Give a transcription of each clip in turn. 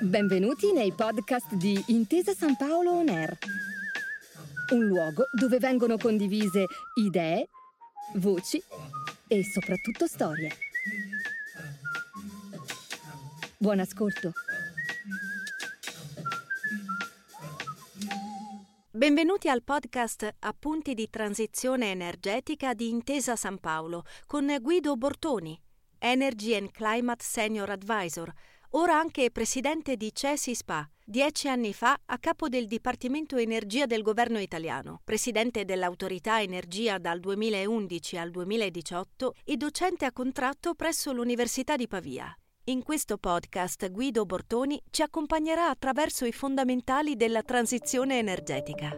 Benvenuti nei podcast di Intesa San Paolo On Air, un luogo dove vengono condivise idee, voci e soprattutto storie. Buon ascolto. Benvenuti al podcast Appunti di transizione energetica di Intesa San Paolo con Guido Bortoni, Energy and Climate Senior Advisor, ora anche presidente di CESI SPA, dieci anni fa a capo del Dipartimento Energia del governo italiano, presidente dell'Autorità Energia dal 2011 al 2018 e docente a contratto presso l'Università di Pavia. In questo podcast Guido Bortoni ci accompagnerà attraverso i fondamentali della transizione energetica.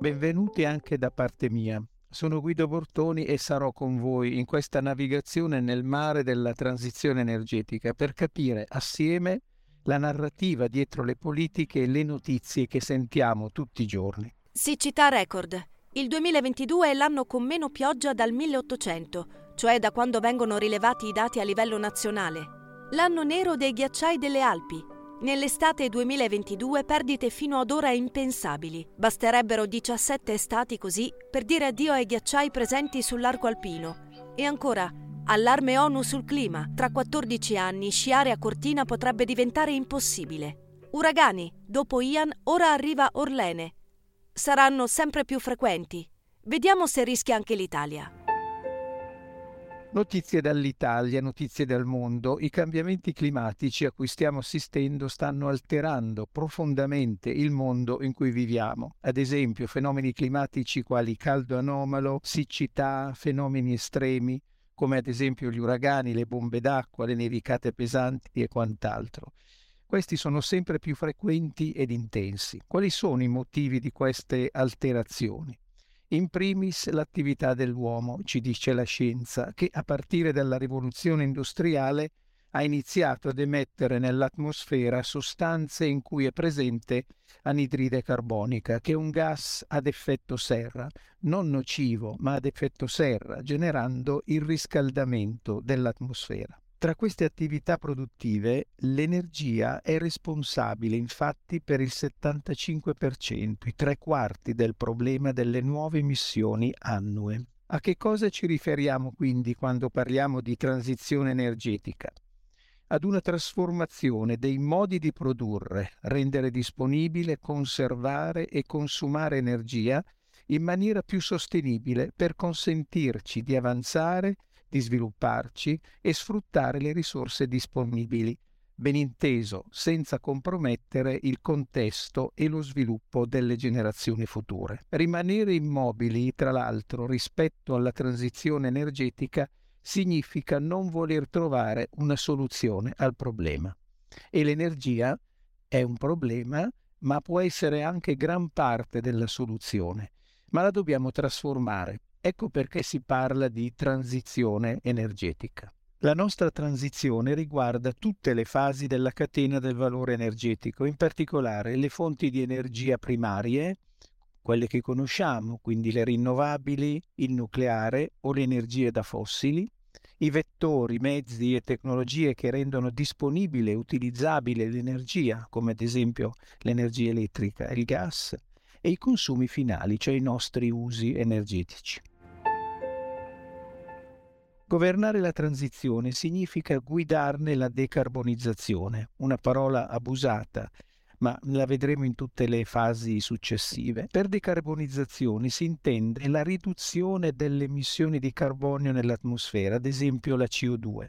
Benvenuti anche da parte mia. Sono Guido Bortoni e sarò con voi in questa navigazione nel mare della transizione energetica per capire assieme la narrativa dietro le politiche e le notizie che sentiamo tutti i giorni. Siccità record. Il 2022 è l'anno con meno pioggia dal 1800, cioè da quando vengono rilevati i dati a livello nazionale. L'anno nero dei ghiacciai delle Alpi. Nell'estate 2022 perdite fino ad ora impensabili. Basterebbero 17 estati così per dire addio ai ghiacciai presenti sull'arco alpino. E ancora, allarme ONU sul clima. Tra 14 anni sciare a Cortina potrebbe diventare impossibile. Uragani. Dopo Ian, ora arriva Orlene saranno sempre più frequenti. Vediamo se rischia anche l'Italia. Notizie dall'Italia, notizie dal mondo. I cambiamenti climatici a cui stiamo assistendo stanno alterando profondamente il mondo in cui viviamo. Ad esempio, fenomeni climatici quali caldo anomalo, siccità, fenomeni estremi, come ad esempio gli uragani, le bombe d'acqua, le nevicate pesanti e quant'altro. Questi sono sempre più frequenti ed intensi. Quali sono i motivi di queste alterazioni? In primis l'attività dell'uomo, ci dice la scienza, che a partire dalla rivoluzione industriale ha iniziato ad emettere nell'atmosfera sostanze in cui è presente anidride carbonica, che è un gas ad effetto serra, non nocivo, ma ad effetto serra, generando il riscaldamento dell'atmosfera. Tra queste attività produttive l'energia è responsabile infatti per il 75%, i tre quarti del problema delle nuove emissioni annue. A che cosa ci riferiamo quindi quando parliamo di transizione energetica? Ad una trasformazione dei modi di produrre, rendere disponibile, conservare e consumare energia in maniera più sostenibile per consentirci di avanzare di svilupparci e sfruttare le risorse disponibili, ben inteso senza compromettere il contesto e lo sviluppo delle generazioni future. Rimanere immobili, tra l'altro, rispetto alla transizione energetica significa non voler trovare una soluzione al problema. E l'energia è un problema, ma può essere anche gran parte della soluzione, ma la dobbiamo trasformare Ecco perché si parla di transizione energetica. La nostra transizione riguarda tutte le fasi della catena del valore energetico, in particolare le fonti di energia primarie, quelle che conosciamo, quindi le rinnovabili, il nucleare o le energie da fossili, i vettori, mezzi e tecnologie che rendono disponibile e utilizzabile l'energia, come ad esempio l'energia elettrica e il gas, e i consumi finali, cioè i nostri usi energetici. Governare la transizione significa guidarne la decarbonizzazione, una parola abusata, ma la vedremo in tutte le fasi successive. Per decarbonizzazione si intende la riduzione delle emissioni di carbonio nell'atmosfera, ad esempio la CO2,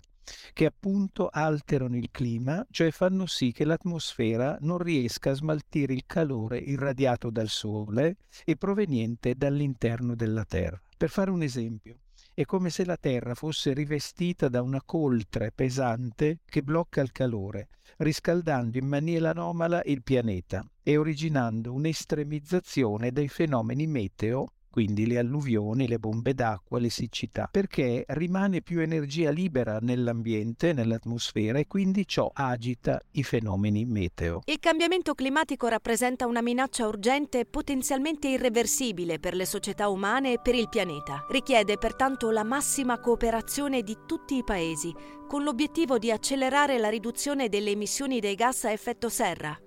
che appunto alterano il clima, cioè fanno sì che l'atmosfera non riesca a smaltire il calore irradiato dal Sole e proveniente dall'interno della Terra. Per fare un esempio, è come se la Terra fosse rivestita da una coltre pesante che blocca il calore, riscaldando in maniera anomala il pianeta e originando un'estremizzazione dei fenomeni meteo quindi le alluvioni, le bombe d'acqua, le siccità, perché rimane più energia libera nell'ambiente, nell'atmosfera e quindi ciò agita i fenomeni meteo. Il cambiamento climatico rappresenta una minaccia urgente e potenzialmente irreversibile per le società umane e per il pianeta. Richiede pertanto la massima cooperazione di tutti i paesi, con l'obiettivo di accelerare la riduzione delle emissioni dei gas a effetto serra.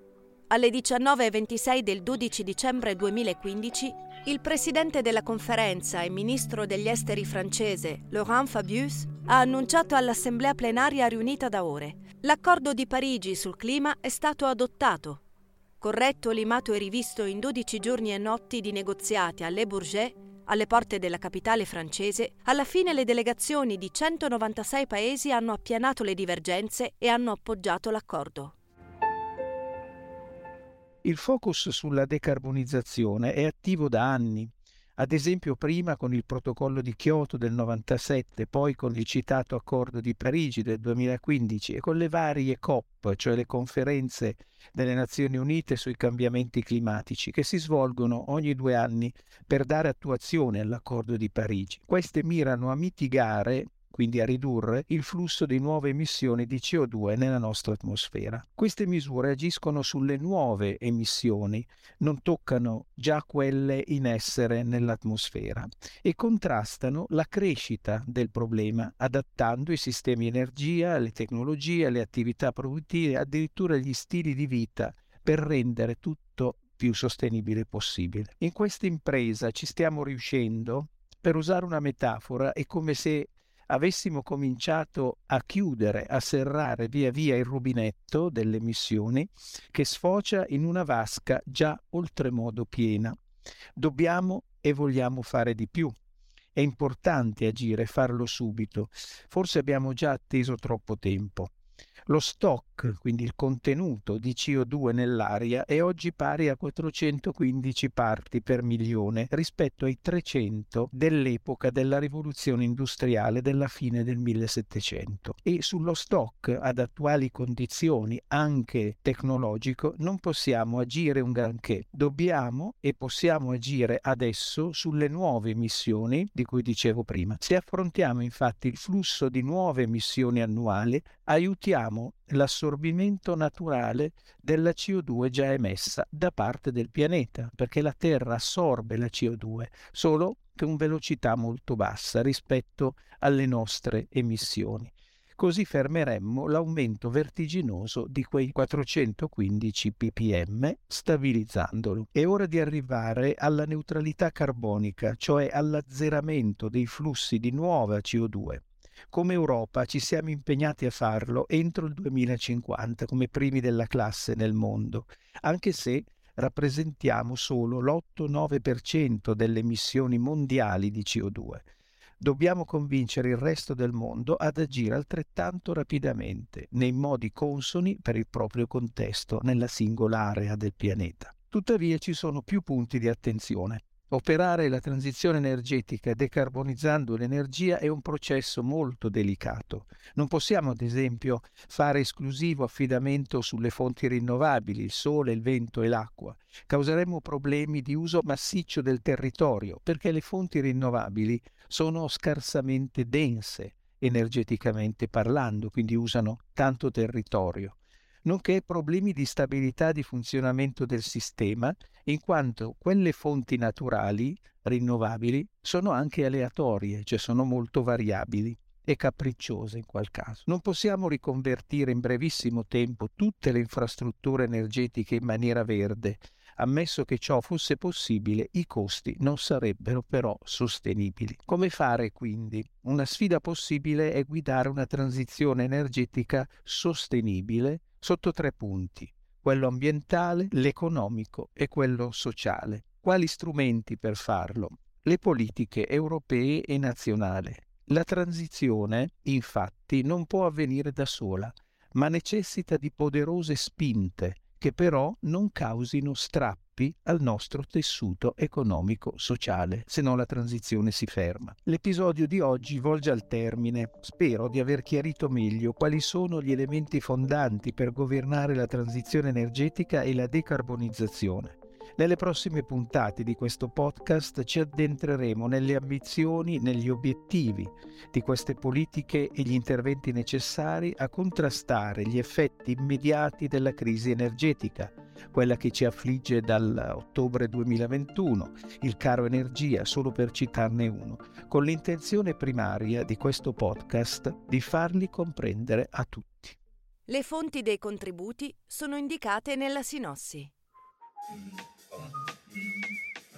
Alle 19.26 del 12 dicembre 2015 il presidente della conferenza e ministro degli esteri francese, Laurent Fabius, ha annunciato all'assemblea plenaria riunita da ore. L'accordo di Parigi sul clima è stato adottato. Corretto, limato e rivisto in 12 giorni e notti di negoziati a Le Bourget, alle porte della capitale francese, alla fine le delegazioni di 196 paesi hanno appianato le divergenze e hanno appoggiato l'accordo. Il focus sulla decarbonizzazione è attivo da anni, ad esempio prima con il protocollo di Kyoto del 97, poi con il citato accordo di Parigi del 2015 e con le varie COP, cioè le conferenze delle Nazioni Unite sui cambiamenti climatici, che si svolgono ogni due anni per dare attuazione all'accordo di Parigi. Queste mirano a mitigare quindi a ridurre il flusso di nuove emissioni di CO2 nella nostra atmosfera. Queste misure agiscono sulle nuove emissioni, non toccano già quelle in essere nell'atmosfera e contrastano la crescita del problema, adattando i sistemi energia, le tecnologie, le attività produttive, addirittura gli stili di vita per rendere tutto più sostenibile possibile. In questa impresa ci stiamo riuscendo per usare una metafora, è come se avessimo cominciato a chiudere, a serrare via via il rubinetto delle emissioni che sfocia in una vasca già oltremodo piena. Dobbiamo e vogliamo fare di più. È importante agire farlo subito. Forse abbiamo già atteso troppo tempo. Lo stock, quindi il contenuto di CO2 nell'aria, è oggi pari a 415 parti per milione rispetto ai 300 dell'epoca della rivoluzione industriale della fine del 1700. E sullo stock, ad attuali condizioni, anche tecnologico, non possiamo agire un granché. Dobbiamo e possiamo agire adesso sulle nuove emissioni di cui dicevo prima. Se affrontiamo infatti il flusso di nuove emissioni annuali, aiutiamo l'assorbimento naturale della CO2 già emessa da parte del pianeta, perché la Terra assorbe la CO2 solo con velocità molto bassa rispetto alle nostre emissioni. Così fermeremmo l'aumento vertiginoso di quei 415 ppm, stabilizzandolo. È ora di arrivare alla neutralità carbonica, cioè all'azzeramento dei flussi di nuova CO2 come Europa ci siamo impegnati a farlo entro il 2050 come primi della classe nel mondo, anche se rappresentiamo solo l'8-9% delle emissioni mondiali di CO2. Dobbiamo convincere il resto del mondo ad agire altrettanto rapidamente, nei modi consoni per il proprio contesto nella singola area del pianeta. Tuttavia ci sono più punti di attenzione. Operare la transizione energetica decarbonizzando l'energia è un processo molto delicato. Non possiamo, ad esempio, fare esclusivo affidamento sulle fonti rinnovabili, il sole, il vento e l'acqua. Causeremmo problemi di uso massiccio del territorio, perché le fonti rinnovabili sono scarsamente dense energeticamente parlando, quindi usano tanto territorio nonché problemi di stabilità di funzionamento del sistema, in quanto quelle fonti naturali rinnovabili sono anche aleatorie, cioè sono molto variabili e capricciose in qual caso. Non possiamo riconvertire in brevissimo tempo tutte le infrastrutture energetiche in maniera verde. Ammesso che ciò fosse possibile, i costi non sarebbero però sostenibili. Come fare quindi? Una sfida possibile è guidare una transizione energetica sostenibile sotto tre punti, quello ambientale, l'economico e quello sociale. Quali strumenti per farlo? Le politiche europee e nazionali. La transizione, infatti, non può avvenire da sola, ma necessita di poderose spinte che però non causino strappi al nostro tessuto economico-sociale, se no la transizione si ferma. L'episodio di oggi volge al termine. Spero di aver chiarito meglio quali sono gli elementi fondanti per governare la transizione energetica e la decarbonizzazione. Nelle prossime puntate di questo podcast ci addentreremo nelle ambizioni, negli obiettivi di queste politiche e gli interventi necessari a contrastare gli effetti immediati della crisi energetica, quella che ci affligge dall'ottobre 2021, il caro energia, solo per citarne uno, con l'intenzione primaria di questo podcast di farli comprendere a tutti. Le fonti dei contributi sono indicate nella sinossi.